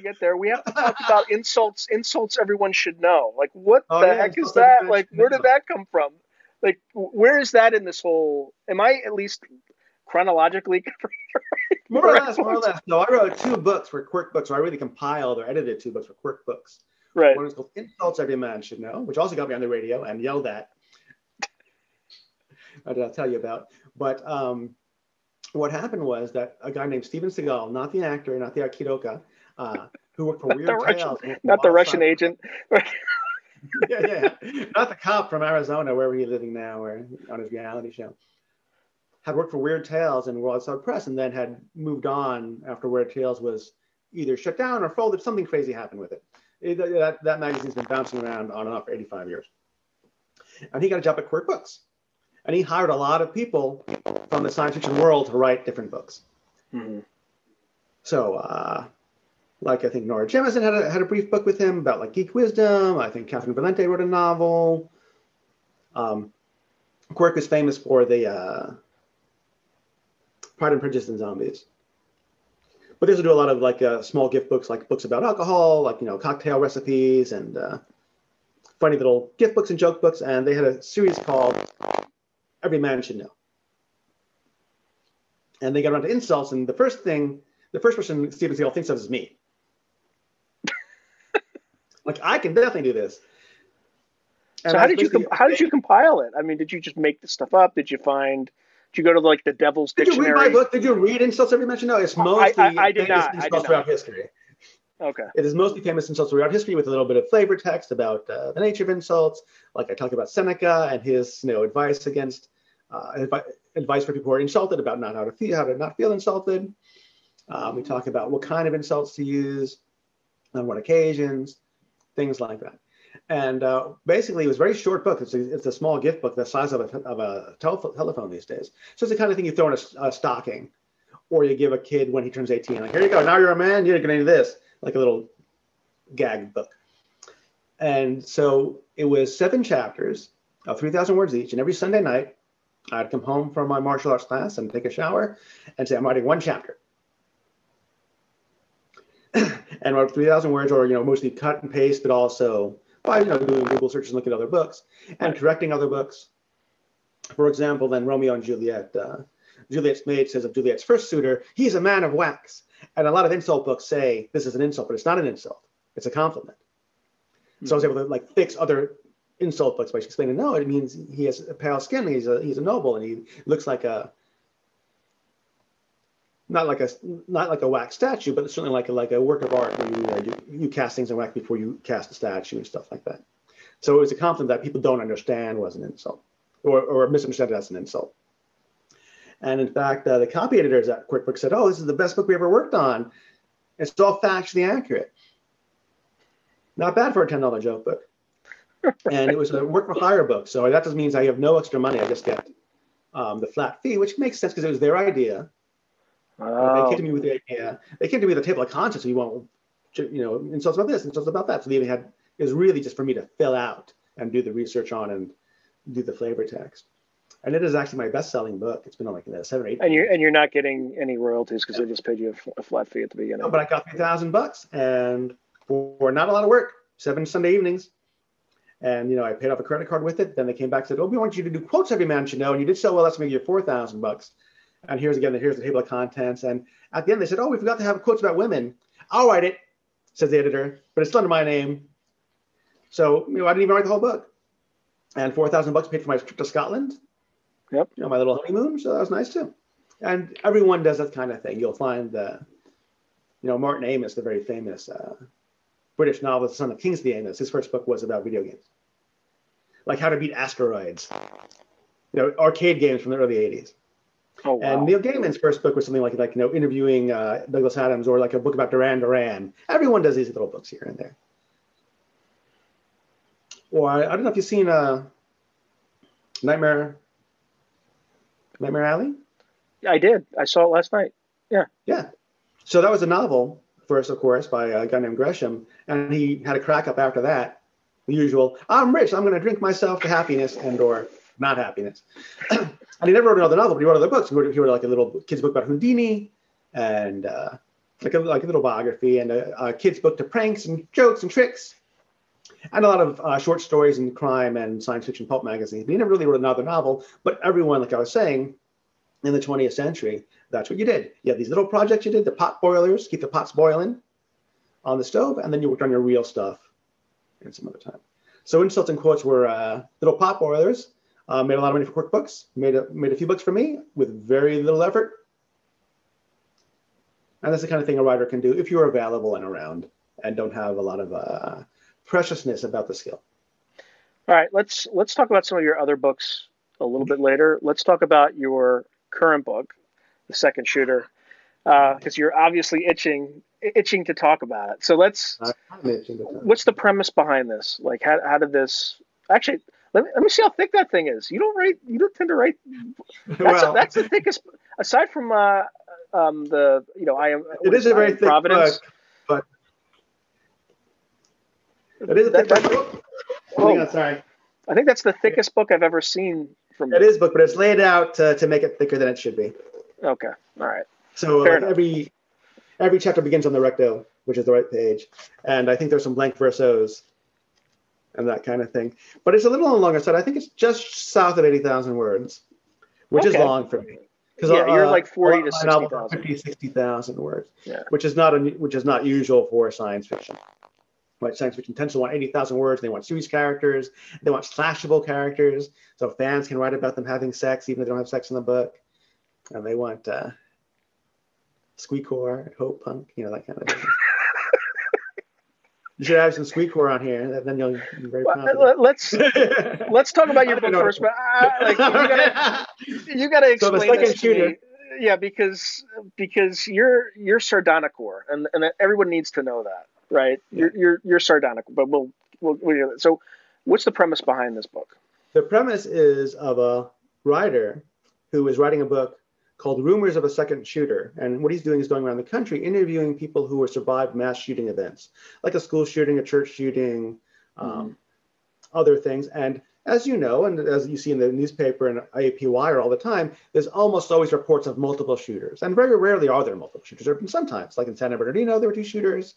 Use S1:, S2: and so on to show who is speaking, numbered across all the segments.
S1: to get there. We have to talk about insults. Insults everyone should know. Like, what
S2: Oh,
S1: the
S2: yeah,
S1: heck is that? Like, where did that come from? Like, where is that in this whole? Am I at least chronologically?
S2: More or less, more or less. No, I wrote two books for Quirk Books, or I really compiled or edited two books for Quirk Books.
S1: right.
S2: One is called Insults Every Man Should Know, which also got me on the radio and yelled at. I did not tell you about. But um, what happened was that a guy named Stephen Segal, not the actor, not the aikidoka, uh, who worked for
S1: Not
S2: Weird
S1: the Russian-
S2: Tales. worked for
S1: Not the Russian agent.
S2: yeah, yeah, yeah. Not the cop from Arizona, wherever he's living now, or on his reality show. Had worked for Weird Tales and Wildside Press, and then had moved on after Weird Tales was either shut down or folded. Something crazy happened with it. It- that, that magazine's been bouncing around on and off for 85 years. And he got a job at Quirk Books. And he hired a lot of people from the science fiction world to write different books.
S1: Mhm.
S2: So, uh, like I think Nora Jemisin had a, had a brief book with him about like geek wisdom. I think Catherynne Valente wrote a novel. Um, Quirk is famous for the uh, Pride and Prejudice and Zombies. But they also do a lot of like uh, small gift books, like books about alcohol, like you know cocktail recipes and uh, funny little gift books and joke books. And they had a series called Every Man Should Know. And they got around to insults, and the first thing, the first person Stephen Segal thinks of is me. Like I can definitely do this. And
S1: So how did you com- how did you compile it? I mean, did you just make this stuff up? Did you find? Did you go to like the Devil's dictionary?
S2: Did you read my book? Did you read insults every mention? No, it's mostly
S1: I- I did
S2: famous
S1: not. I did not.
S2: throughout history.
S1: Okay.
S2: It is mostly famous insults throughout history with a little bit of flavor text about uh, the nature of insults. Like I talk about Seneca and his, you know, advice against uh, advi- advice for people who are insulted about not how to feel, how to not feel insulted. Um, we talk about what kind of insults to use, on what occasions, things like that. And uh, basically, it was a very short book. It's a, it's a small gift book the size of a, of a tel- telephone these days. So it's the kind of thing you throw in a, a stocking, or you give a kid when he turns 18. Like, here you go. Now you're a man. You're going to do this. Like a little gag book. And so it was seven chapters of 3,000 words each. And every Sunday night, I'd come home from my martial arts class and take a shower and say, I'm writing one chapter. And wrote 3,000 words, or, you know, mostly cut and paste, but also by, you know, doing Google searches and looking at other books and correcting other books. For example, then Romeo and Juliet. Uh, Juliet's maid says of Juliet's first suitor, he's a man of wax. And a lot of insult books say this is an insult, but it's not an insult. It's a compliment. So I was able to like fix other insult books by explaining, no, it means he has a pale skin, he's a he's a noble, and he looks like a not like a not like a wax statue, but certainly like a like a work of art where you, uh, you you cast things in wax before you cast a statue and stuff like that. So it was a compliment that people don't understand was an insult, or or misunderstood as an insult. And in fact, uh, the copy editors at Quirk Books said, "Oh, this is the best book we ever worked on. It's all factually accurate. Not bad for a ten dollar joke book." and it was a work for hire book, so that just means I have no extra money. I just get um, the flat fee, which makes sense because it was their idea. They
S1: Oh,
S2: came to oh. me with the idea. They came to me with a table of contents. You want, you know, insults about this, insults about that. So they even had it was really just for me to fill out and do the research on and do the flavor text. And it is actually my best-selling book. It's been on like seven or eight.
S1: and you're and you're not getting any royalties because they just paid you a, flat fee at the beginning.
S2: No, but I got three thousand bucks, and for not a lot of work, seven Sunday evenings, and you know I paid off a credit card with it. Then they came back and said, "Oh, we want you to do quotes every man should know," and you did so well. Let's make you four thousand bucks. And here's again, here's the table of contents. And at the end, they said, "Oh, we forgot to have quotes about women." I'll write it, says the editor, but it's still under my name. So you know, I didn't even write the whole book. And four thousand bucks paid for my trip to Scotland.
S1: Yep.
S2: You know, my little honeymoon, so that was nice too. And everyone does that kind of thing. You'll find the you know, Martin Amis, the very famous uh, British novelist, son of Kingsley Amis, his first book was about video games, like how to beat asteroids, you know, arcade games from the early 80s.
S1: Oh wow.
S2: And Neil Gaiman's first book was something like, like you know, interviewing uh, Douglas Adams or like a book about Duran Duran. Everyone does these little books here and there. Or I, I don't know if you've seen uh, Nightmare, Nightmare Alley.
S1: Yeah, I did. I saw it last night.
S2: Yeah. Yeah. So that was a novel first, of course, by a guy named Gresham, and he had a crack up after that. The usual, I'm rich, I'm going to drink myself to happiness and or not happiness. and he never wrote another novel, but he wrote other books. He wrote, he wrote like a little kid's book about Houdini and uh, like a, like a little biography and a, a kid's book to pranks and jokes and tricks, and a lot of uh, short stories and crime and science fiction pulp magazines. But he never really wrote another novel. But everyone, like I was saying, in the 20th century, that's what you did. You had these little projects you did, the pot boilers, keep the pots boiling on the stove, and then you worked on your real stuff in some other time. So insults and quotes were uh, little pot boilers. Uh, made a lot of money for Quirk Books. Made a, made a few books for me with very little effort. And that's the kind of thing a writer can do if you're available and around and don't have a lot of uh, preciousness about the skill.
S1: All right, let's let's talk about some of your other books a little bit later. Let's talk about your current book, The Second Shooter, because uh, you're obviously itching itching to talk about it. So let's. What's the premise behind this? Like, how how did this actually? Let me, let me see how thick that thing is. You don't write. You don't tend to write. That's, well, a, that's the thickest. Aside from uh, um, the you know I am.
S2: It is a very thick Providence, book, but it is a thick that, book. Oh, on, sorry.
S1: I think that's the thickest book I've ever seen from.
S2: It is book, but it's laid out to, to make it thicker than it should be.
S1: Okay. All right.
S2: So every every chapter begins on the recto, which is the right page, and I think there's some blank versos and that kind of thing. But it's a little on the longer side. I think it's just south of eighty thousand words, which okay. is long for me.
S1: Because yeah, uh, you're like forty to 60,000.
S2: 50, 60,000 words,
S1: yeah.
S2: which is not a, which is not usual for science fiction. Right, science fiction tends to want 80,000 words. They want series characters. They want slashable characters, so fans can write about them having sex even if they don't have sex in the book. And they want uh, squeecore, hope punk, you know that kind of thing. You should have some squeecore on here. Then you'll be very
S1: well, Let's let's talk about your book first. But uh, like, you gotta you gotta explain so this to me. Yeah, because because you're you're sardonic sardonicore, and and everyone needs to know that, right? Yeah. You're you're you're sardonic, but we'll we'll, we'll so. What's the premise behind this book?
S2: The premise is of a writer who is writing a book called Rumors of a Second Shooter. And what he's doing is going around the country interviewing people who have survived mass shooting events, like a school shooting, a church shooting, um, mm-hmm. other things. And as you know, and as you see in the newspaper and IAP Wire all the time, there's almost always reports of multiple shooters. And very rarely are there multiple shooters. There have been sometimes, like in San Bernardino, there were two shooters.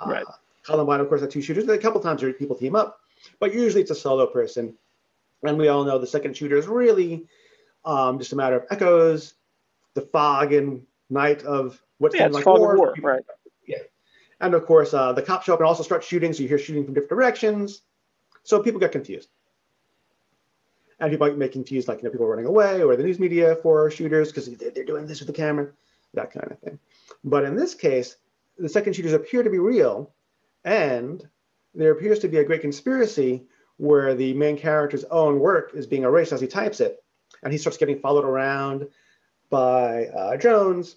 S1: Uh, right.
S2: Columbine, of course, had two shooters. A couple times people team up, but usually it's a solo person. And we all know the second shooter is really um, just a matter of echoes the fog and night of what
S1: yeah,
S2: like
S1: war. war. Right.
S2: Yeah. And of course, uh, the cops show up and also start shooting, so you hear shooting from different directions. So people get confused. And people get confused, like you know, people running away or the news media for shooters because they're doing this with the camera, that kind of thing. But in this case, the second shooters appear to be real, and there appears to be a great conspiracy where the main character's own work is being erased as he types it, and he starts getting followed around by uh, Jones.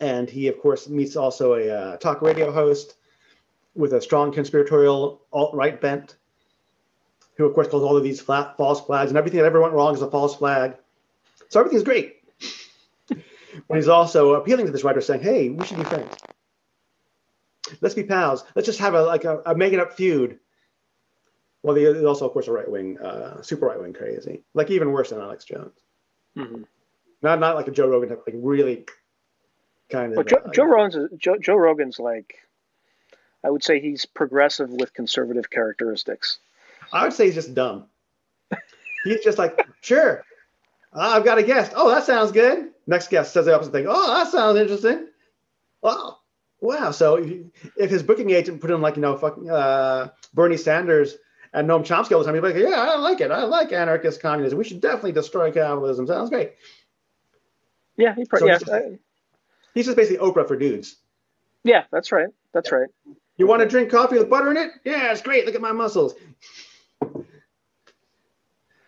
S2: And he, of course, meets also a uh, talk radio host with a strong conspiratorial alt right bent, who, of course, calls all of these flat, false flags, and everything that ever went wrong is a false flag. So everything's great. but he's also appealing to this writer, saying, hey, we should be friends. Let's be pals. Let's just have a like a, a make it up feud. Well, there's also, of course, a right wing, uh, super right wing crazy, like even worse than Alex Jones. Mm-hmm. Not not like a Joe Rogan type, like really kind of.
S1: Well, Joe, uh, Joe Rogan's Joe, Joe Rogan's like, I would say he's progressive with conservative characteristics.
S2: I would say he's just dumb. he's just like, sure, I've got a guest. Oh, that sounds good. Next guest says the opposite thing. Oh, that sounds interesting. Wow, wow. So if, if his booking agent put in like you know fucking uh, Bernie Sanders and Noam Chomsky all the time, he'd be like, yeah, I like it. I like anarchist communism. We should definitely destroy capitalism. Sounds great.
S1: Yeah, he so yeah. He's just,
S2: he's just basically Oprah for dudes.
S1: Yeah, that's right. That's right.
S2: You want to drink coffee with butter in it? Yeah, it's great. Look at my muscles.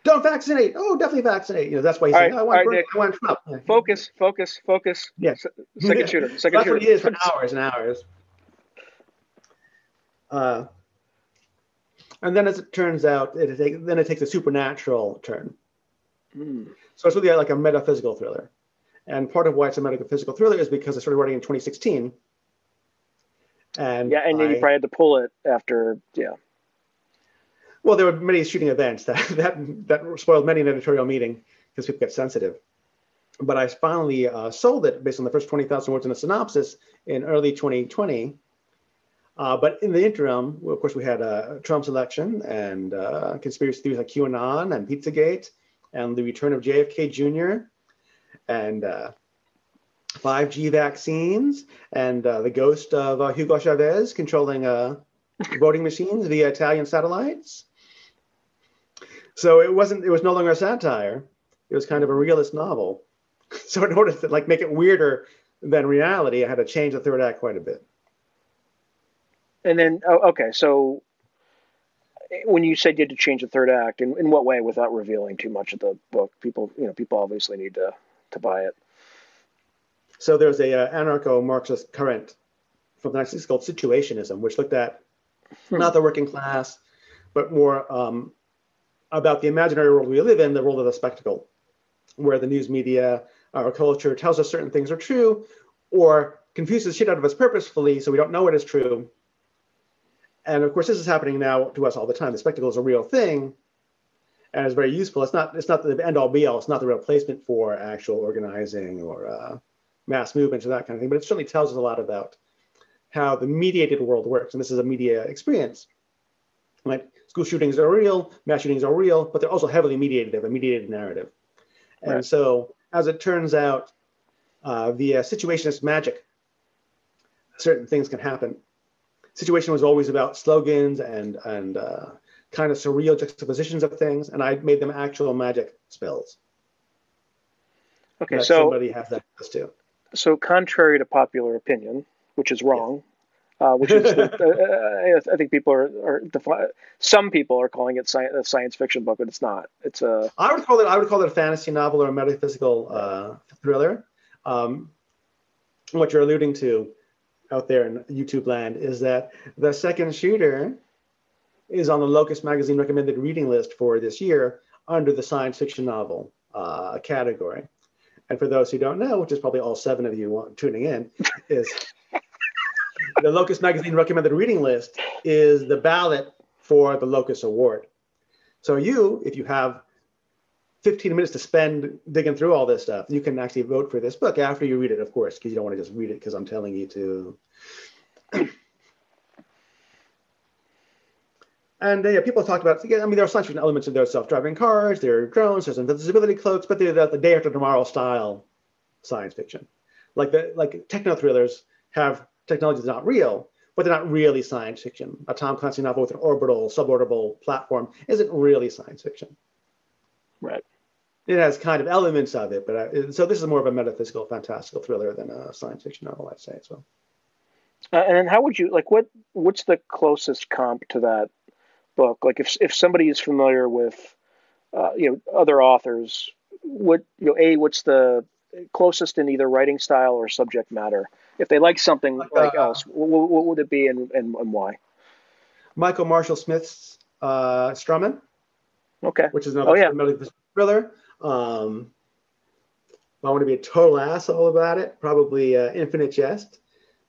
S2: Don't vaccinate. Oh, definitely vaccinate. You know, that's why he's saying, right, I, want right, I want Trump.
S1: Yeah. Focus, focus, focus.
S2: Yes.
S1: Second shooter. Second
S2: that's
S1: shooter.
S2: what he is for hours and hours. Uh, and then as it turns out, it, it then it takes a supernatural turn. Mm. So it's really like a metaphysical thriller. And part of why it's a metaphysical thriller is because I started writing in 2016. And
S1: yeah, and then you probably had to pull it after, yeah.
S2: Well, there were many shooting events that that that spoiled many an editorial meeting because people get sensitive. but I finally uh, sold it based on the first 20,000 words in a synopsis in early 2020. Uh, but in the interim, well, of course, we had uh, Trump's election and uh, conspiracy theories like QAnon and Pizzagate and the return of JFK Jr. and 5G uh, vaccines and uh, the ghost of uh, Hugo Chavez controlling voting machines via Italian satellites. So it wasn't. It was no longer a satire. It was kind of a realist novel. So in order to like make it weirder than reality, I had to change the third act quite a bit.
S1: And then, oh, okay, so when you said you had to change the third act, in, in what way, without revealing too much of the book? People, you know, people obviously need to to buy it.
S2: So there's a uh, anarcho-Marxist current from the 1960s called situationism, which looked at hmm. not the working class, but more um, about the imaginary world we live in, the world of the spectacle, where the news media, our culture tells us certain things are true, or confuses shit out of us purposefully so we don't know what is true. And of course, this is happening now to us all the time. The spectacle is a real thing, and it's very useful. It's not it's not the end all be all. It's not the replacement for actual organizing or uh, mass movements or that kind of thing. But it certainly tells us a lot about how the mediated world works, and this is a media experience. Right? School shootings are real, mass shootings are real, but they're also heavily mediated. They have a mediated narrative. And right. so, as it turns out, uh, via situationist magic, certain things can happen. Situation was always about slogans and and uh, kind of surreal juxtapositions of things, and I made them actual magic spells.
S1: Okay, so
S2: somebody has that too.
S1: So, contrary to popular opinion, which is wrong, uh, which is uh, I think people are, are defi- some people are calling it sci- a science fiction book, but it's not. It's a
S2: I would call it I would call it a fantasy novel or a metaphysical uh, thriller. Um, what you're alluding to out there in YouTube land is that the second shooter is on the Locus magazine recommended reading list for this year under the science fiction novel uh, category. And for those who don't know, which is probably all seven of you tuning in, is the Locus Magazine recommended reading list is the ballot for the Locus Award. So you, if you have 15 minutes to spend digging through all this stuff, you can actually vote for this book after you read it, of course, because you don't want to just read it because I'm telling you to. and uh, yeah, people talked about. I mean, there are science fiction elements of those self-driving cars, there are drones, there's invisibility cloaks, but they're the, the day after tomorrow style science fiction, like the like techno thrillers have technology that's not real, but they're not really science fiction. A Tom Clancy novel with an orbital, suborbital platform isn't really science fiction.
S1: Right.
S2: It has kind of elements of it, but I, so this is more of a metaphysical, fantastical thriller than a science fiction novel, I'd say as well.
S1: Uh, and how would you like what? What's the closest comp to that book? Like if if somebody is familiar with, uh, you know, other authors, what you know, a what's the closest in either writing style or subject matter? If they like something like, like uh, else, what, what, would it be and, and, and why?
S2: Michael Marshall Smith's uh, Strawman.
S1: Okay.
S2: Which is another oh, yeah. thriller. Um, I want to be a total asshole about it. Probably uh, Infinite Jest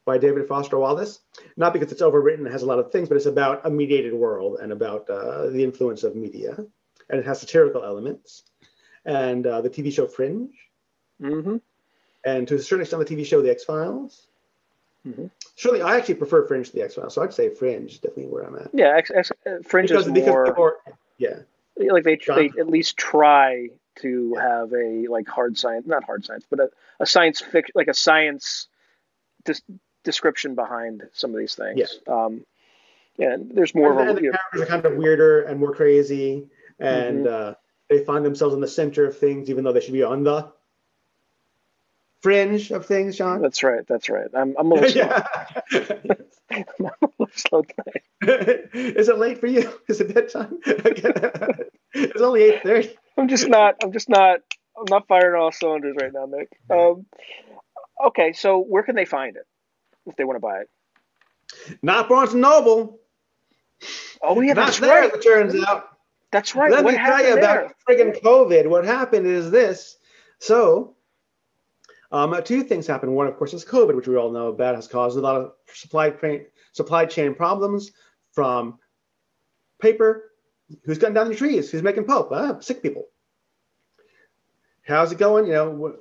S2: by David Foster Wallace. Not because it's overwritten, it has a lot of things, but it's about a mediated world and about uh, the influence of media. And it has satirical elements. And uh, the TV show Fringe
S1: Mm-hmm.
S2: And to a certain extent, the TV show The X Files.
S1: Mm-hmm.
S2: Surely, I actually prefer Fringe to The X Files, so I'd say Fringe is definitely where I'm at.
S1: Yeah, X, X, Fringe because, is more. Because
S2: yeah.
S1: Like they, they at least try to yeah. have a like hard science, not hard science, but a, a science fiction, like a science dis- description behind some of these things.
S2: Yeah.
S1: Um, and there's more
S2: and,
S1: of
S2: a, the characters are kind of weirder and more crazy, and mm-hmm. uh, they find themselves in the center of things, even though they should be on the fringe of things, John.
S1: That's right. That's right. I'm, I'm a little slow. I'm a little slow
S2: tonight. Is it late for you? Is it bedtime? it's only eight thirty.
S1: I'm just not. I'm just not. I'm not firing all cylinders right now, Nick. Um, okay, so where can they find it if they want to buy it?
S2: Not Barnes and Noble.
S1: Oh, yeah,
S2: not
S1: that's
S2: there.
S1: right.
S2: It turns out.
S1: That's right.
S2: Let
S1: what
S2: me tell you
S1: there?
S2: about friggin' COVID. What happened is this. So um, two things happened. One, of course, is COVID, which we all know about, has caused a lot of supply chain, supply chain problems from paper, who's cutting down the trees, who's making pulp, ah, sick people. How's it going? You know,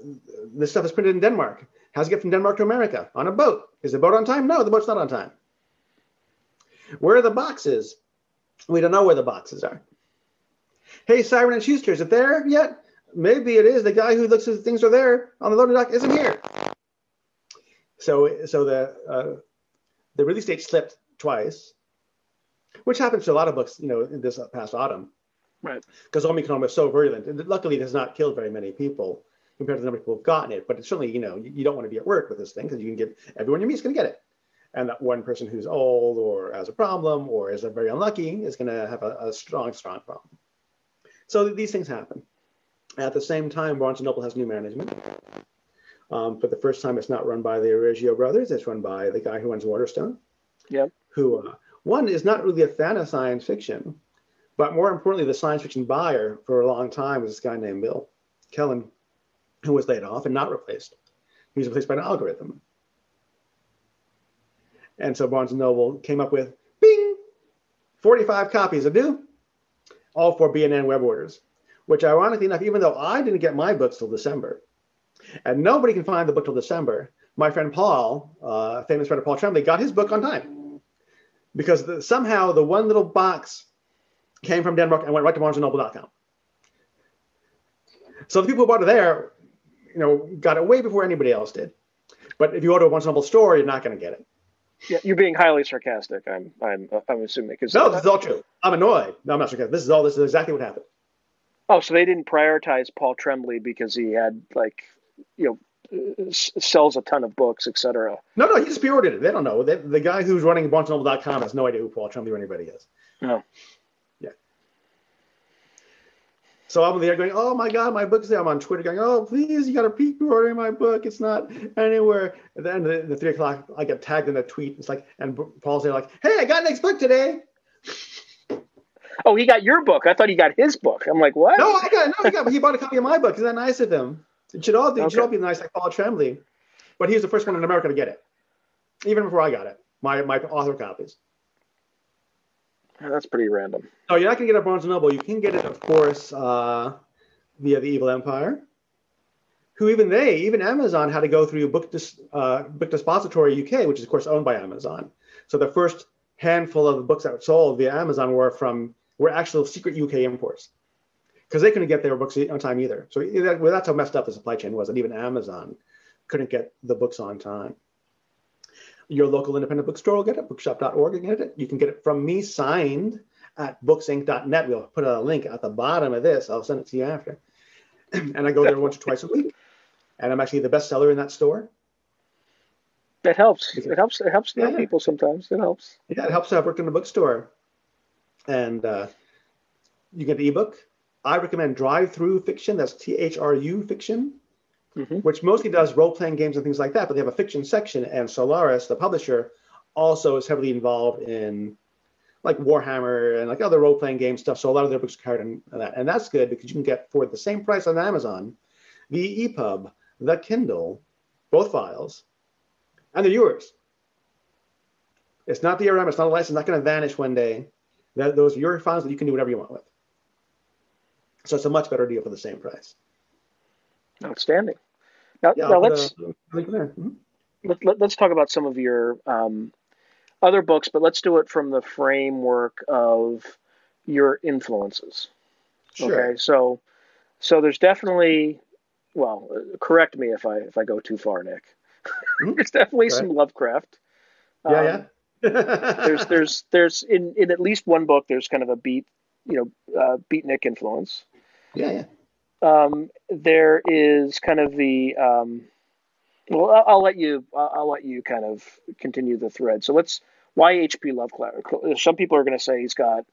S2: this stuff is printed in Denmark. How's it get from Denmark to America? On a boat. Is the boat on time? No, the boat's not on time. Where are the boxes? We don't know where the boxes are. Hey, Simon and Schuster, is it there yet? Maybe it is. The guy who looks at things are there on the loading dock isn't here. So, so the uh, the release date slipped twice, which happens to a lot of books, you know, in this past autumn.
S1: Right.
S2: Because Omicron was so virulent. And luckily, it has not killed very many people compared to the number of people who've gotten it. But it's certainly, you know, you don't want to be at work with this thing because you can get everyone you meet is going to get it. And that one person who's old or has a problem or is very unlucky is going to have a, a strong, strong problem. So these things happen. At the same time, Barnes & Noble has new management. Um, for the first time, it's not run by the Riggio brothers. It's run by the guy who runs Waterstone.
S1: Yep.
S2: Who, uh, one, is not really a fan of science fiction, but more importantly, the science fiction buyer for a long time was this guy named Bill Killen, who was laid off and not replaced. He was replaced by an algorithm. And so Barnes & Noble came up with, bing, 45 copies of new, all for B&N web orders, which ironically enough, even though I didn't get my books till December, and nobody can find the book till December, my friend Paul, uh, famous writer Paul Tremblay, got his book on time. Because the, somehow the one little box came from Denmark and went right to BarnesandNoble.com. So the people who bought it there, you know, got it way before anybody else did. But if you go to a Barnes Noble store, you're not going to get it.
S1: Yeah, you're being highly sarcastic. I'm, I'm, I'm assuming because
S2: no, this is all true. I'm annoyed. No, I'm not sarcastic. This is all. This is exactly what happened.
S1: Oh, so they didn't prioritize Paul Tremblay because he had like, you know, sells a ton of books, etc.
S2: No, no, he just pre-ordered it. They don't know. They, the guy who's running BarnesandNoble.com has no idea who Paul Tremblay or anybody is.
S1: No.
S2: So I'm there going, oh my God, my book's there. I'm on Twitter going, oh, please, you got to keep ordering my book. It's not anywhere. And then the, the three o'clock, I get tagged in a tweet. It's like, and Paul's there like, hey, I got an next book today.
S1: Oh, he got your book. I thought he got his book. I'm like, what?
S2: No, I got no, he got. He bought a copy of my book. Isn't that nice of him? It should all, it okay. should all be nice like Paul Tremblay. But he was the first one in America to get it, even before I got it. My my author copies.
S1: That's pretty random.
S2: Oh, you're not gonna get a Barnes and Noble. You can get it, of course, uh, via the Evil Empire. Who even they, even Amazon, had to go through Book, Dis, uh, Book Depository UK, which is of course owned by Amazon. So the first handful of books that were sold via Amazon were from were actual secret UK imports because they couldn't get their books on time either. So well, that's how messed up the supply chain was, And even Amazon couldn't get the books on time. Your local independent bookstore will get it, bookshop.org will get it. You can get it from me signed at booksinc.net. We'll put a link at the bottom of this. I'll send it to you after. and I go there once or twice a week. And I'm actually the best seller in that store.
S1: That helps. It helps. It helps yeah, people sometimes. It helps.
S2: Yeah, it helps. I've worked in a bookstore, and uh, you get the ebook. I recommend DriveThruFiction. That's T H R U Fiction mm-hmm. which mostly does role playing games and things like that. But they have a fiction section, and Solaris, the publisher, also is heavily involved in like Warhammer and like other role playing game stuff. So a lot of their books are carried in that, and that's good because you can get for the same price on Amazon, the EPUB, the Kindle, both files, and they're yours. It's not the DRM, it's not a license, It's not going to vanish one day. That, those are your files that you can do whatever you want with. So it's a much better deal for the same price.
S1: Outstanding. Now, yeah, now let's mm-hmm. let, let, us talk about some of your um, other books, but let's do it from the framework of your influences.
S2: Sure.
S1: Okay, so so there's definitely well, correct me if I if I go too far, Nick. Mm-hmm. there's definitely right. some Lovecraft.
S2: Yeah, um, yeah.
S1: there's there's there's in in at least one book there's kind of a beat you know uh, beatnik influence.
S2: Yeah, yeah
S1: um, there is kind of the um, well, I'll, I'll, let you I'll, I'll, let you kind of continue the thread. So let's why H.P. Lovecraft? Some people are going to say he's got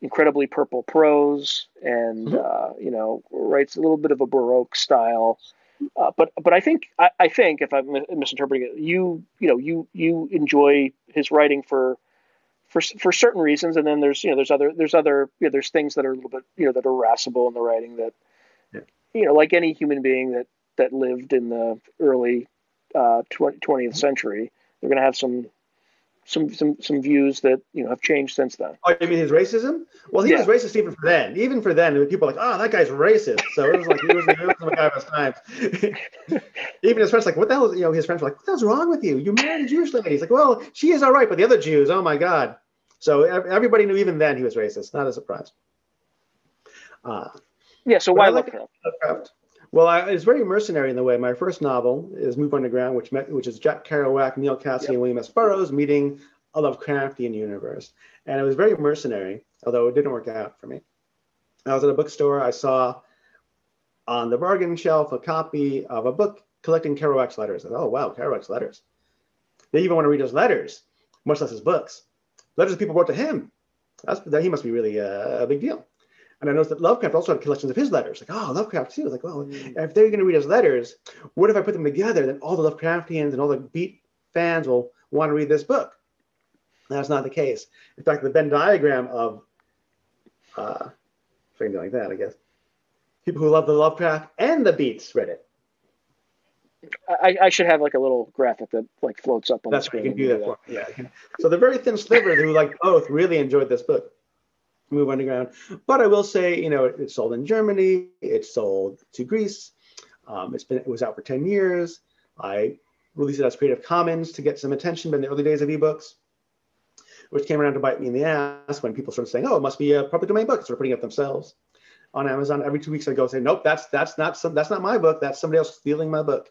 S1: incredibly purple prose and mm-hmm. uh, you know writes a little bit of a baroque style. Uh, but but I think I, I, think if I'm misinterpreting it, you you know you you enjoy his writing for for for certain reasons, and then there's you know there's other there's other you know, there's things that are a little bit you know that are irascible in the writing that you know, like any human being that that lived in the early uh, 20th century, they're going to have some some some some views that you know have changed since then.
S2: Oh, you mean his racism? Well, he yeah. was racist even for then. Even for then, people were like, "Oh, that guy's racist." So it was like he was, he was the guy of his times. even his friends like, "What the hell?" You know, his friends were like, "What the hell's wrong with you? You married a Jewish lady." He's like, "Well, she is all right, but the other Jews, oh my god." So everybody knew even then he was racist. Not a surprise.
S1: Uh, yeah. So why Lovecraft?
S2: Lovecraft? Well, I, it's very mercenary in the way. My first novel is Move Under Ground, which met, which is Jack Kerouac, Neal Cassady, yep. and William S. Burroughs meeting a Lovecraftian universe, and it was very mercenary. Although it didn't work out for me. I was at a bookstore. I saw on the bargain shelf a copy of a book collecting Kerouac's letters. And, oh wow, Kerouac's letters. They even want to read his letters, much less his books. Letters people wrote to him. That's, that he must be really a, a big deal. And I noticed that Lovecraft also had collections of his letters. Like, oh, Lovecraft too. Like, well, mm. if they're going to read his letters, what if I put them together? Then all the Lovecraftians and all the Beat fans will want to read this book. That's not the case. In fact, the Venn diagram of, uh, something like that, I guess, people who love the Lovecraft and the Beats read it.
S1: I, I, should have like a little graphic that like floats up on
S2: That's
S1: the screen.
S2: That's you can do that, for. Yeah. So the very thin sliver who like both really enjoyed this book. Move Under Ground. But I will say, you know, it's sold in Germany. It's sold to Greece. Um, it's been it was out for 10 years. I released it as Creative Commons to get some attention in the early days of ebooks, which came around to bite me in the ass when people started saying, "Oh, it must be a public domain book." So they're putting it themselves on Amazon. Every two weeks, I go say, "Nope, that's that's not some, that's not my book. That's somebody else stealing my book,"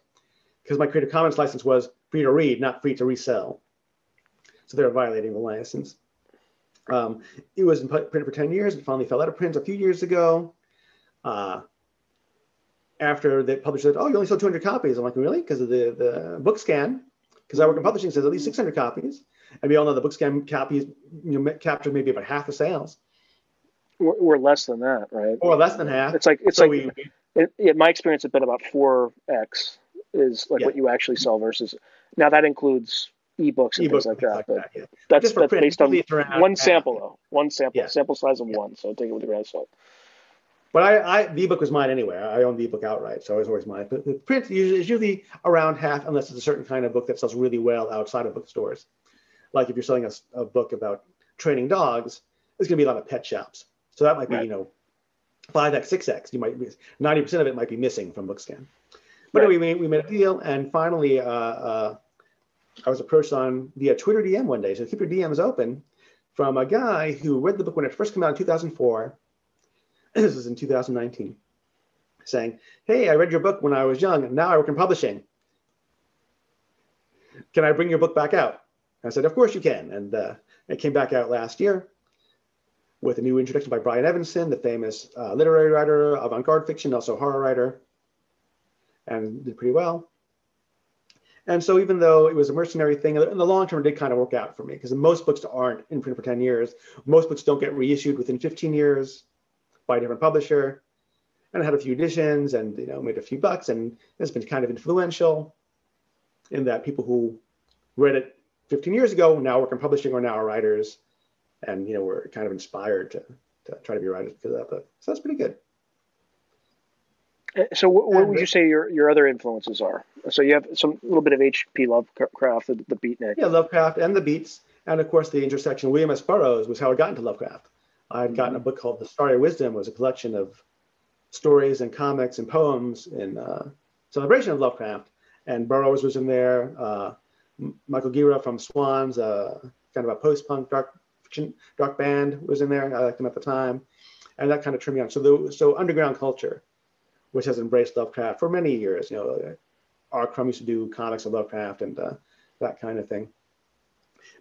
S2: because my Creative Commons license was free to read, not free to resell. So they're violating the license. Um, it was in print for 10 years. It finally fell out of print a few years ago. Uh, after they published it, oh, you only sold 200 copies. I'm like, really? Because of the, the BookScan. Because I work in publishing says at least 600 copies. And we all know the BookScan copies you know, captured maybe about half the sales.
S1: We're less than that, right?
S2: Or less than half.
S1: It's like, it's so like, we, it, it, my experience has been about 4x is like yeah. what you actually sell versus, now that includes ebooks and things like that. Like but that, yeah. that's, that's based on one sample though. One sample, yeah. sample size of yeah. one. So take it with a grain of salt.
S2: But I, I, the ebook was mine anyway. I own the ebook outright, so it was always mine. But the print usually, is usually around half, unless it's a certain kind of book that sells really well outside of bookstores. Like if you're selling a, a book about training dogs, it's going to be a lot of pet shops. So that might be, right. you know, five x, six x. You might be ninety percent of it might be missing from BookScan. But right. anyway, we, we made a deal, and finally, uh, uh, I was approached on via Twitter DM one day. So keep your DMs open from a guy who read the book when it first came out in 2004. this was in 2019, saying, Hey, I read your book when I was young, and now I work in publishing. Can I bring your book back out? I said, Of course you can. And uh, it came back out last year with a new introduction by Brian Evenson, the famous uh, literary writer, avant garde fiction, also horror writer, and did pretty well. And so even though it was a mercenary thing, in the long term, it did kind of work out for me because most books aren't in print for 10 years. Most books don't get reissued within 15 years by a different publisher. And I had a few editions and you know made a few bucks, and it's been kind of influential in that people who read it 15 years ago now work in publishing or now are writers, and you know we're kind of inspired to, to try to be writers because of that book. So that's pretty good.
S1: Uh, so, what, what would you say your, your other influences are? So, you have some little bit of H.P. Lovecraft, the, the beatnik.
S2: Yeah, Lovecraft and the beats, and of course the intersection. William S. Burroughs was how I got into Lovecraft. I had gotten a mm-hmm. book called The Starry Wisdom, was a collection of stories and comics and poems in uh, celebration of Lovecraft, and Burroughs was in there. Uh, Michael Gira from Swans, uh, kind of a post-punk dark fiction, dark band, was in there. I liked him at the time, and that kind of turned me on. So, the, so underground culture which has embraced Lovecraft for many years. You know, R. Crumb used to do comics of Lovecraft and uh, that kind of thing.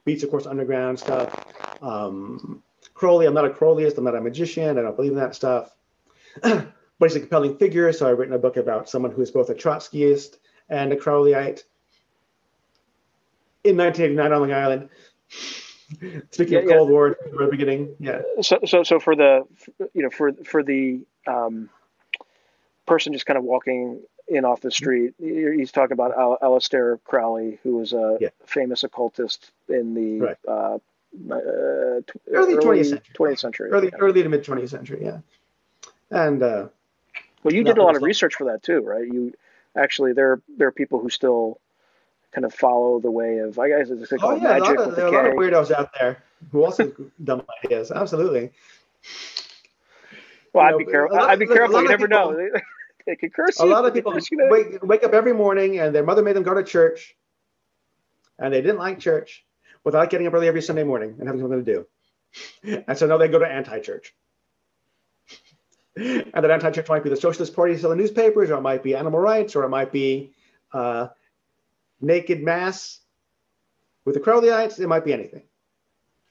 S2: Beats, of course, underground stuff. Um, Crowley, I'm not a Crowleyist. I'm not a magician. I don't believe in that stuff. but he's a compelling figure. So I've written a book about someone who is both a Trotskyist and a Crowleyite. In 1989 on Long Island. Speaking yeah, of Cold yeah. War, the beginning, yeah.
S1: So, so, so for the, you know, for for the um, person just kind of walking in off the street. He's talking about Al- Aleister Crowley, who was a yeah. famous occultist in the
S2: right.
S1: uh, uh,
S2: tw- early, 20th century.
S1: 20th century.
S2: Early, yeah. early to mid 20th century, yeah. And uh,
S1: well, you did a lot of research for that too, right? You actually there there are people who still kind of follow the way of I guess it's like
S2: oh, yeah, magic. Of, there are a lot of weirdos out there who also dumb ideas. Absolutely.
S1: Well, you I'd, know, be careful. I'd be careful. You never people, know. they could curse
S2: A lot of people wake, wake up every morning and their mother made them go to church, and they didn't like church without getting up early every Sunday morning and having something to do. And so now they go to anti-church. and that anti-church might be the Socialist Party selling newspapers, or it might be animal rights, or it might be uh, naked mass with the Crowleyites. It might be anything.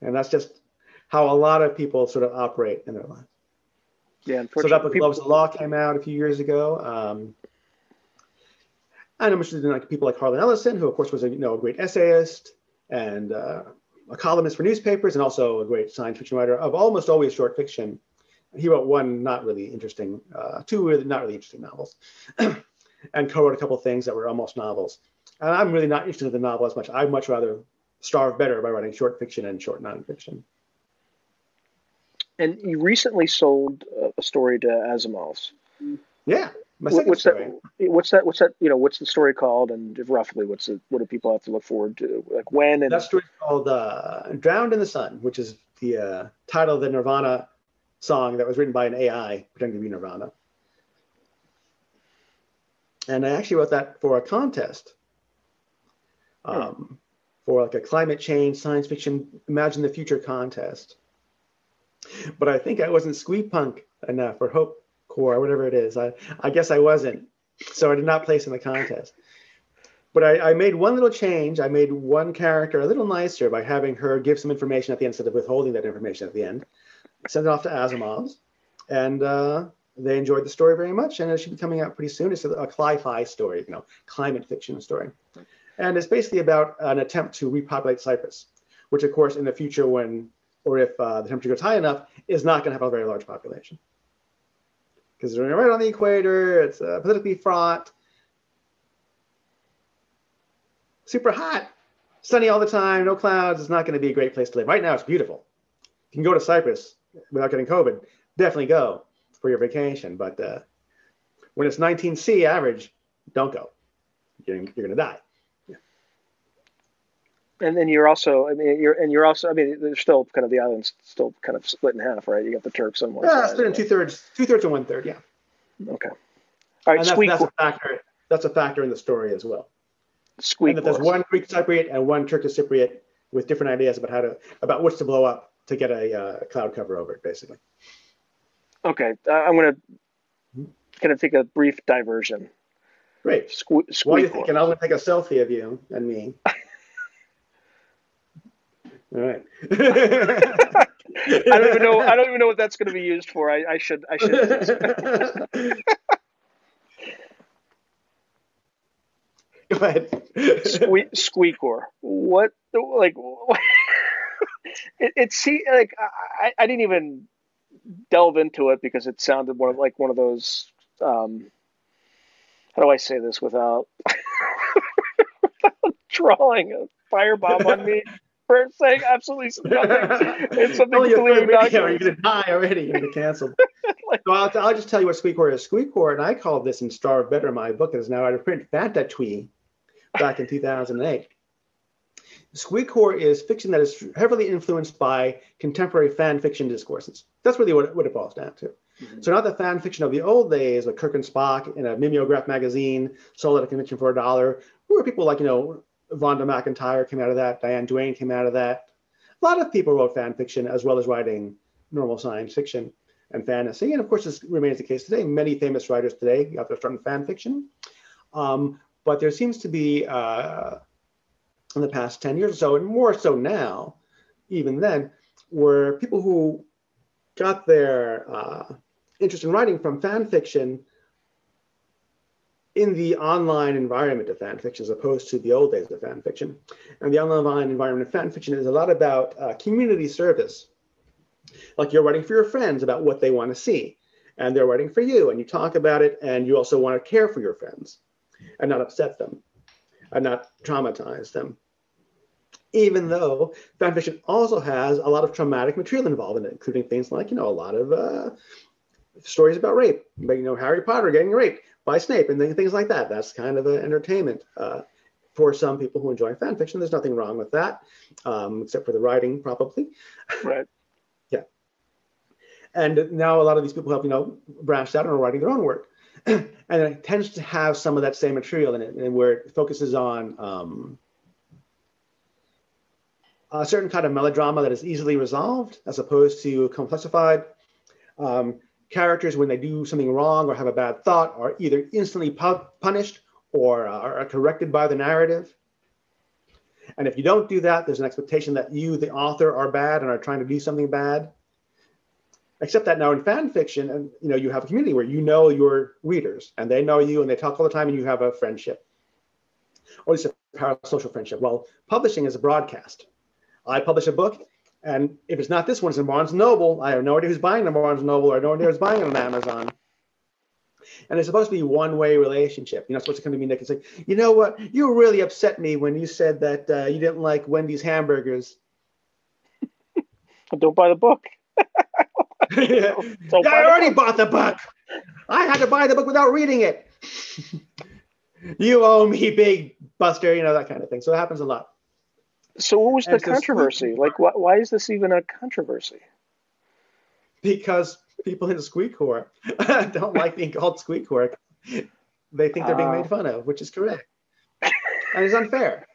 S2: And that's just how a lot of people sort of operate in their lives.
S1: Yeah,
S2: so that book, Love's the Law, came out a few years ago. Um, and I'm interested in like people like Harlan Ellison, who of course was a you know a great essayist and uh, a columnist for newspapers, and also a great science fiction writer of almost always short fiction. He wrote one not really interesting, uh, two really not really interesting novels, and co-wrote a couple of things that were almost novels. And I'm really not interested in the novel as much. I'd much rather starve better by writing short fiction and short nonfiction.
S1: And you recently sold a story to Asimov's.
S2: Yeah,
S1: my second what's story. that? What's that? What's that? You know, what's the story called? And roughly, what's it? What do people have to look forward to? Like when? And
S2: that story called uh, "Drowned in the Sun," which is the uh, title of the Nirvana song that was written by an AI pretending to be Nirvana. And I actually wrote that for a contest Hmm. um, for like a climate change science fiction imagine the future contest. But I think I wasn't squee punk enough or hope core or whatever it is. I, I guess I wasn't. So I did not place in the contest. But I, I made one little change. I made one character a little nicer by having her give some information at the end instead of withholding that information at the end. Send it off to Asimov's. And uh, they enjoyed the story very much. And it should be coming out pretty soon. It's a, a cli-fi story, you know, climate fiction story. And it's basically about an attempt to repopulate Cyprus, which, of course, in the future, when or if uh, the temperature goes high enough, is not going to have a very large population. Because it's right on the equator, it's uh, politically fraught, super hot, sunny all the time, no clouds. It's not going to be a great place to live. Right now, it's beautiful. You can go to Cyprus without getting COVID. Definitely go for your vacation. But uh, when it's 19C average, don't go. You're, you're going to die
S1: and then you're also, I mean, you're and you're also, I mean, there's still kind of the island's still kind of split in half, right? You got the Turks on one
S2: yeah, side. split in two thirds, two thirds and one third, yeah.
S1: Okay. All right,
S2: and that's, that's, a factor. That's a factor in the story as well.
S1: Squeak.
S2: And that there's one Greek Cypriot and one Turkish Cypriot with different ideas about how to about which to blow up to get a uh, cloud cover over it, basically.
S1: Okay, uh, I'm gonna hmm? kind of take a brief diversion.
S2: Great.
S1: Sque-
S2: While you're thinking, I'm gonna take a selfie of you and me. All right. I
S1: don't even know. I don't even know what that's going to be used for. I, I should. I should.
S2: Go ahead.
S1: Squee, squeecore. What? Like? What? It, it see like I, I didn't even delve into it because it sounded one of like one of those. Um, how do I say this without, without drawing a firebomb on me? For saying absolutely nothing. It's something
S2: Only completely not. You're going to die already. You're going to cancel. like, so I'll, I'll, just tell you what Squeecore is. Squeecore, and I called this in Starve Better, my book is now out of print, Fantatwee, back in 2008. Squeecore is fiction that is heavily influenced by contemporary fan fiction discourses. That's really what it, what it boils down to. Mm-hmm. So not the fan fiction of the old days, like Kirk and Spock in a mimeograph magazine sold at a convention for a dollar, where people like, you know, Vonda McIntyre came out of that. Diane Duane came out of that. A lot of people wrote fan fiction as well as writing normal science fiction and fantasy. And of course, this remains the case today. Many famous writers today out there starting fan fiction. Um, but there seems to be, uh, in the past 10 years or so, and more so now, even then, where people who got their uh, interest in writing from fan fiction in the online environment of fan fiction as opposed to the old days of fan fiction. And the online environment of fan fiction is a lot about uh, community service. Like you're writing for your friends about what they want to see, and they're writing for you, and you talk about it, and you also want to care for your friends and not upset them and not traumatize them. Even though fan fiction also has a lot of traumatic material involved in it, including things like, you know, a lot of uh, stories about rape, but, you know, Harry Potter getting raped by Snape and things like that. That's kind of an entertainment uh, for some people who enjoy fan fiction. There's nothing wrong with that, um, except for the writing, probably.
S1: Right.
S2: yeah. And now a lot of these people have, you know, branched out and are writing their own work. and it tends to have some of that same material in it, and where it focuses on um, a certain kind of melodrama that is easily resolved, as opposed to complexified. Um, characters, when they do something wrong or have a bad thought, are either instantly pu- punished or uh, are corrected by the narrative. And if you don't do that, there's an expectation that you, the author, are bad and are trying to do something bad. Except that now in fan fiction, and you know, you have a community where you know your readers and they know you and they talk all the time and you have a friendship. Or at least a parasocial friendship. Well, publishing is a broadcast. I publish a book, and if it's not this one, it's in Barnes Noble. I have no idea who's buying the Barnes Noble, or no idea who's buying it on Amazon. And it's supposed to be one-way relationship. You're not supposed to come to me, Nick, and say, "You know what? You really upset me when you said that uh, you didn't like Wendy's hamburgers."
S1: I don't buy the book.
S2: yeah, I already bought the book. I had to buy the book without reading it. you owe me, big buster. You know that kind of thing. So it happens a lot.
S1: So what was the controversy? Like, wh- why is this even a controversy?
S2: Because people in squee Squeecore don't like being called squee Squeecore. They think they're being made ah. fun of, which is correct, and it's unfair.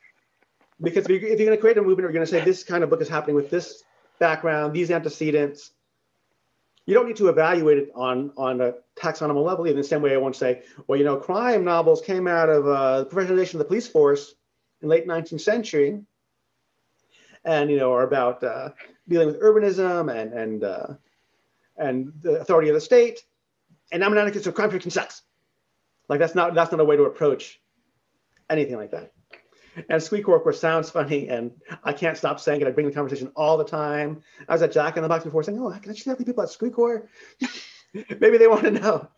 S2: Because if you're, if you're going to create a movement, you're going to say this kind of book is happening with this background, these antecedents. You don't need to evaluate it on on a taxonomal level in the same way I won't say, well, you know, crime novels came out of uh, the professionalization of the police force in late 19th century and you know are about uh, dealing with urbanism and and uh, and the authority of the state. And I'm an anarchist, of crime fiction sucks. Like that's not that's not a way to approach anything like that. And Squeecore, of course, sounds funny, and I can't stop saying it. I bring the conversation all the time. I was at Jack in the Box before saying, "Oh, can I just have the people at Squeecore? Maybe they want to know."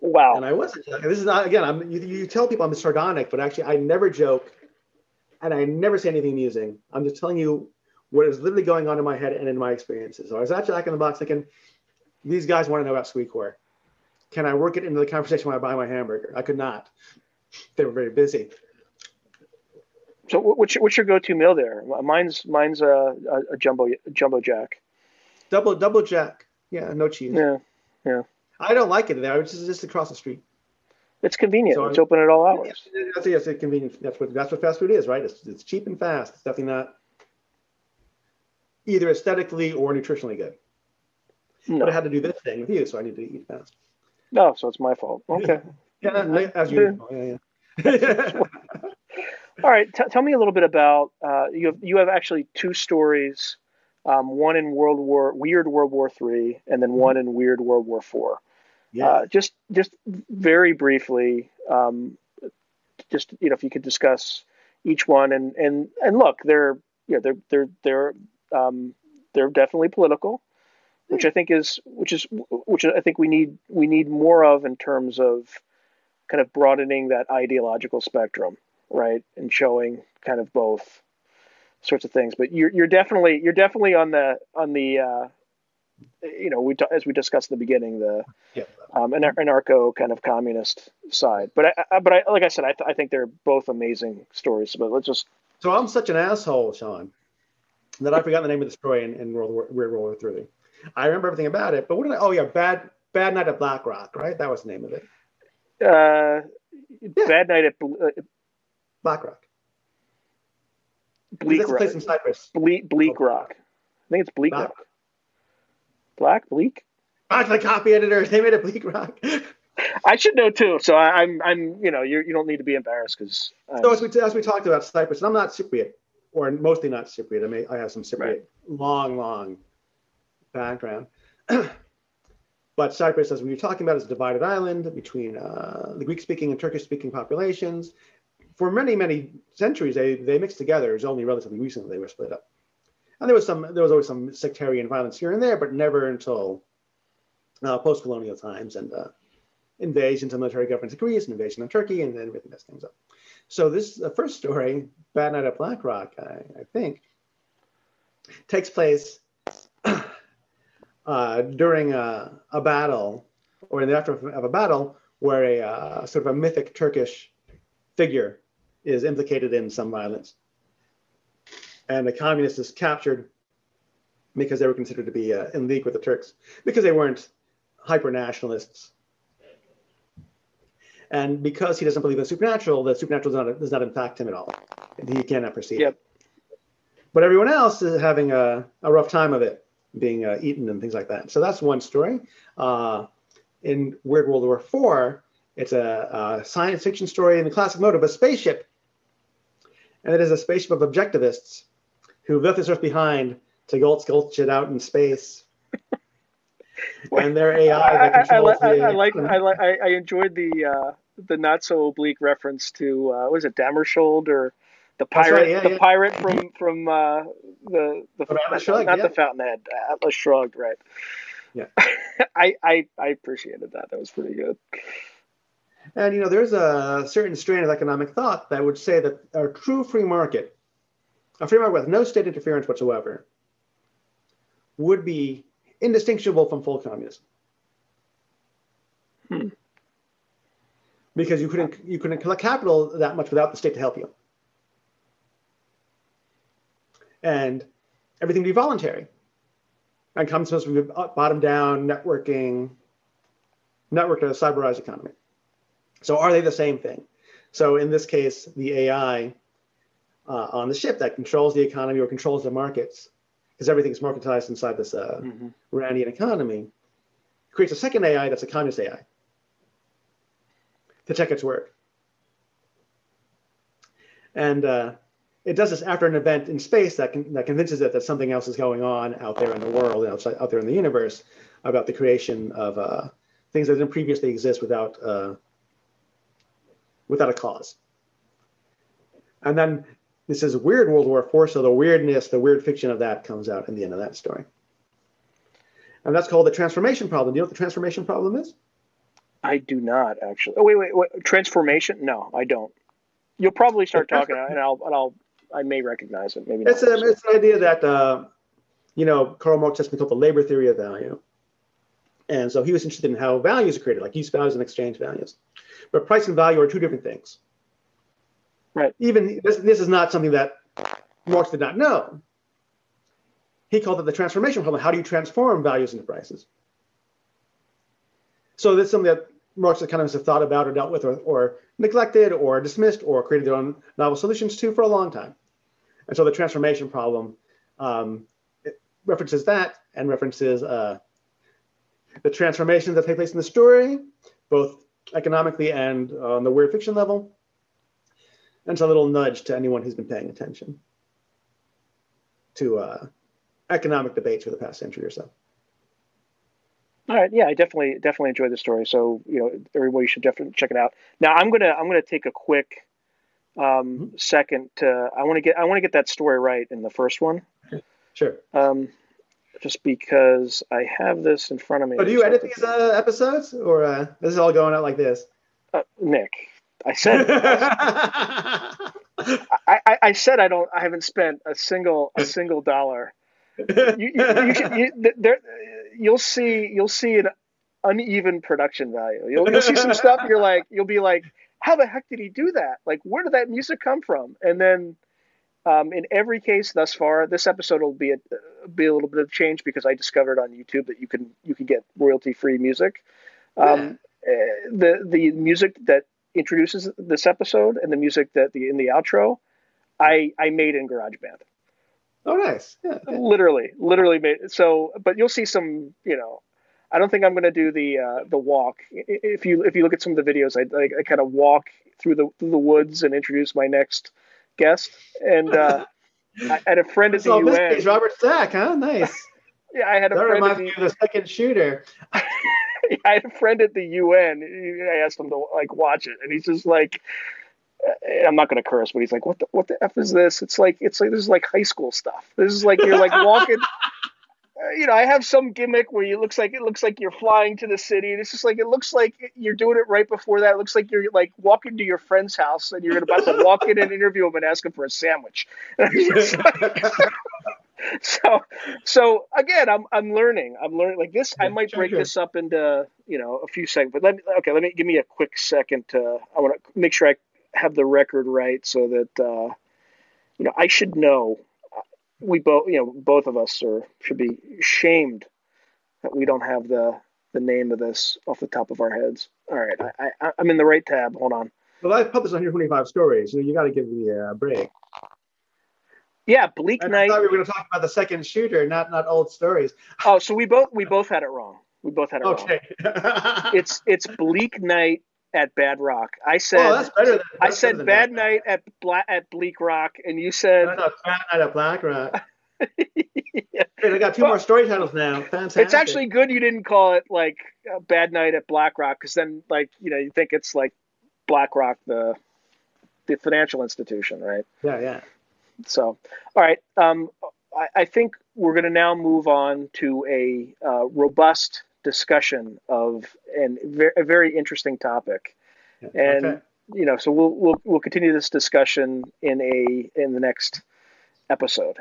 S1: Wow.
S2: And I wasn't. This is not again. I'm. You, you tell people I'm sardonic, but actually, I never joke and I never say anything amusing. I'm just telling you what is literally going on in my head and in my experiences. So I was at Jack in the Box thinking, these guys want to know about Squeecore. Can I work it into the conversation when I buy my hamburger? I could not. They were very busy.
S1: So what's your, what's your go-to meal there? Mine's mine's a, a, a jumbo jumbo jack.
S2: Double double jack. Yeah, no cheese.
S1: Yeah, yeah.
S2: I don't like it there. It's just, just across the street.
S1: It's convenient. So it's open at all hours.
S2: That's, it's convenient. That's what that's what fast food is, right? It's, it's cheap and fast. It's definitely not either aesthetically or nutritionally good. No. But I had to do this thing with you, so I need to eat fast.
S1: No, so it's my fault. Okay.
S2: yeah, as usual. Yeah, yeah.
S1: all right. T- tell me a little bit about uh, you. Have you have actually two stories. Um, one in World War Weird World War Three, and then one in Weird World War Four. Yeah. Uh, just just very briefly, um, just you know, if you could discuss each one and and and look, they're you know they're they're they're um, they're definitely political, which I think is which is which I think we need we need more of in terms of kind of broadening that ideological spectrum, right, and showing kind of both sorts of things. But you're you're definitely you're definitely on the on the uh, you know, we as we discussed in the beginning, the yeah. um, anarcho kind of communist side. But I, but I, like I said, I, th- I think they're both amazing stories. But let's just.
S2: So I'm such an asshole, Sean, that I forgot the name of the story in, in World War World War Three. I remember everything about it, but what did I? Oh yeah, bad Bad Night at Black Rock, right? That was the name of it.
S1: Uh, yeah. Bad Night at uh,
S2: Black Rock.
S1: Bleak
S2: Rock. place in Cyprus.
S1: Bleak, Bleak. Rock. I think it's Bleak Black. Rock. Black Bleak.
S2: That's the copy editors. They made a Bleak Rock.
S1: I should know too. So I, am I'm, I'm, you know, you you don't need to be embarrassed because.
S2: So as we as we talked about Cyprus, and I'm not Cypriot, or mostly not Cypriot. I may I have some Cypriot right. long long background. but Cyprus, as we were talking about, is a divided island between uh, the Greek-speaking and Turkish-speaking populations. For many many centuries, they they mixed together. It's only relatively recently they were split up. And there was some, there was always some sectarian violence here and there, but never until uh, post-colonial times and uh, invasions of military governments of Greece, and invasion of Turkey, and then everything messed things up. So this the first story, Bad Night at Black Rock, I, I think, takes place uh, during a, a, battle or in the after of a battle where a uh, sort of a mythic Turkish figure is implicated in some violence. And the communists is captured because they were considered to be uh, in league with the Turks because they weren't hyper nationalists. And because he doesn't believe in the supernatural, the supernatural does not, does not impact him at all. He cannot perceive
S1: Yep.
S2: it. But everyone else is having a, a rough time of it, being uh, eaten and things like that. So that's one story. Uh, in Weird World War IV, it's a, a science fiction story in the classic mode of a spaceship. And it is a spaceship of objectivists who left this Earth behind to go sculpt it out in space. and their AI that
S1: I, I, I, I, like I like I, enjoyed the uh, the not so oblique reference to uh, was it Danneskjöld or the pirate
S2: right, yeah,
S1: the
S2: yeah.
S1: pirate from from uh, the the
S2: Atlas
S1: not,
S2: Shrugged,
S1: not
S2: yeah.
S1: the Fountainhead Atlas Shrugged right
S2: Yeah.
S1: I, I I appreciated that that was pretty good
S2: And you know, there's a certain strain of economic thought that would say that a true free market, a free market with no state interference whatsoever, would be indistinguishable from full communism.
S1: Hmm.
S2: Because you couldn't you couldn't collect capital that much without the state to help you. And everything would be voluntary. And comes supposed to be bottom down networking, networked a cyberized economy. So are they the same thing? So in this case, the AI uh, on the ship that controls the economy or controls the markets, because everything's marketized inside this uh,
S1: mm-hmm.
S2: Randian economy, creates a second AI that's a communist AI to check its work. And uh, it does this after an event in space that, con- that convinces it that something else is going on out there in the world, outside, out there in the universe, about the creation of uh, things that didn't previously exist without uh, without a cause. And then this is weird World War IV, so the weirdness, the weird fiction of that comes out in the end of that story. And that's called the transformation problem. Do you know what the transformation problem is?
S1: I do not actually oh wait wait, wait. transformation no I don't you'll probably start talking and I'll and I'll I may recognize it maybe not.
S2: It's, a, it's an idea that, uh, you know, Karl Marx has been called the labor theory of value. And so he was interested in how values are created, like use values and exchange values. But price and value are two different things.
S1: Right.
S2: Even this, this is not something that Marx did not know. He called it the transformation problem. How do you transform values into prices? So that's something that Marx economists have thought about or dealt with or, or neglected or dismissed or created their own novel solutions to for a long time. And so the transformation problem um, references that and references uh, the transformations that take place in the story, both economically and on the weird fiction level. And it's a little nudge to anyone who's been paying attention to uh, economic debates for the past century or so.
S1: All right, yeah, I definitely definitely enjoyed the story. So you know, everybody should definitely check it out. Now I'm gonna I'm gonna take a quick um,
S2: Mm-hmm.
S1: second to I want to get I want to get that story right in the first one,
S2: Sure.
S1: um, just because I have this in front of me.
S2: So do you edit these uh, episodes, or uh, this is all going out like this?
S1: Uh, Nick, I said I, I, I said I don't I haven't spent a single a single dollar. You, you, you, should, you there, you'll see you'll see an uneven production value. You'll, you'll see some stuff. You're like you'll be like, how the heck did he do that? Like where did that music come from? And then um, in every case thus far, this episode will be a be a little bit of change because I discovered on YouTube that you can you can get royalty free music. Um, eh, the the music that introduces this episode and the music that the in the outro, I I made in GarageBand
S2: oh, nice. Yeah. yeah.
S1: literally literally made so but you'll see some you know i don't think i'm going to do the uh, the walk if you if you look at some of the videos i i, I kind of walk through the through the woods and introduce my next guest and uh I had a friend at the UN.
S2: is Robert Stack, huh? Nice.
S1: Yeah, I had a
S2: That
S1: friend at
S2: reminds me of the second shooter.
S1: I had a friend at the UN. I asked him to like watch it, and he's just like, I'm not going to curse, but he's like, "What the what the f is this?" It's like it's like this is like high school stuff. This is like you're like walking. uh, You know, I have some gimmick where it looks like it looks like you're flying to the city, and it's just like it looks like you're doing it right before that. It looks like you're like walking to your friend's house, and you're about to walk in and interview him and ask him for a sandwich. And I'm just like- so so again i'm i'm learning i'm learning like this i might break this up into you know a few seconds but let me okay let me give me a quick second to i want to make sure i have the record right so that uh, you know I should know. We both, you know, both of us are should be shamed that we don't have the the name of this off the top of our heads. All right, I, I I'm in the right tab. Hold on.
S2: Well, I've published 125 stories, so you got to give me a break.
S1: Yeah, Bleak
S2: And
S1: Night.
S2: I thought we were going to talk about the second shooter, not not old stories.
S1: Oh, so we both we both had it wrong. We both had it wrong.
S2: Okay.
S1: It's it's Bleak Night at Bad Rock. I said
S2: oh, that's better than.
S1: I
S2: that's better
S1: said Bad
S2: that.
S1: Night at Bla- at Bleak Rock, and you said
S2: No, no, Bad Night at Black Rock.
S1: Yeah.
S2: Great, I got two more story titles now. Fantastic.
S1: It's actually good you didn't call it like uh, Bad Night at BlackRock because then like you know you think it's like BlackRock the the financial institution, right?
S2: yeah, yeah.
S1: So, all right, um, I, I think we're going to now move on to a uh, robust discussion of an, a very interesting topic,
S2: yeah.
S1: and
S2: okay.
S1: you know, so we'll we'll we'll continue this discussion in a in the next episode.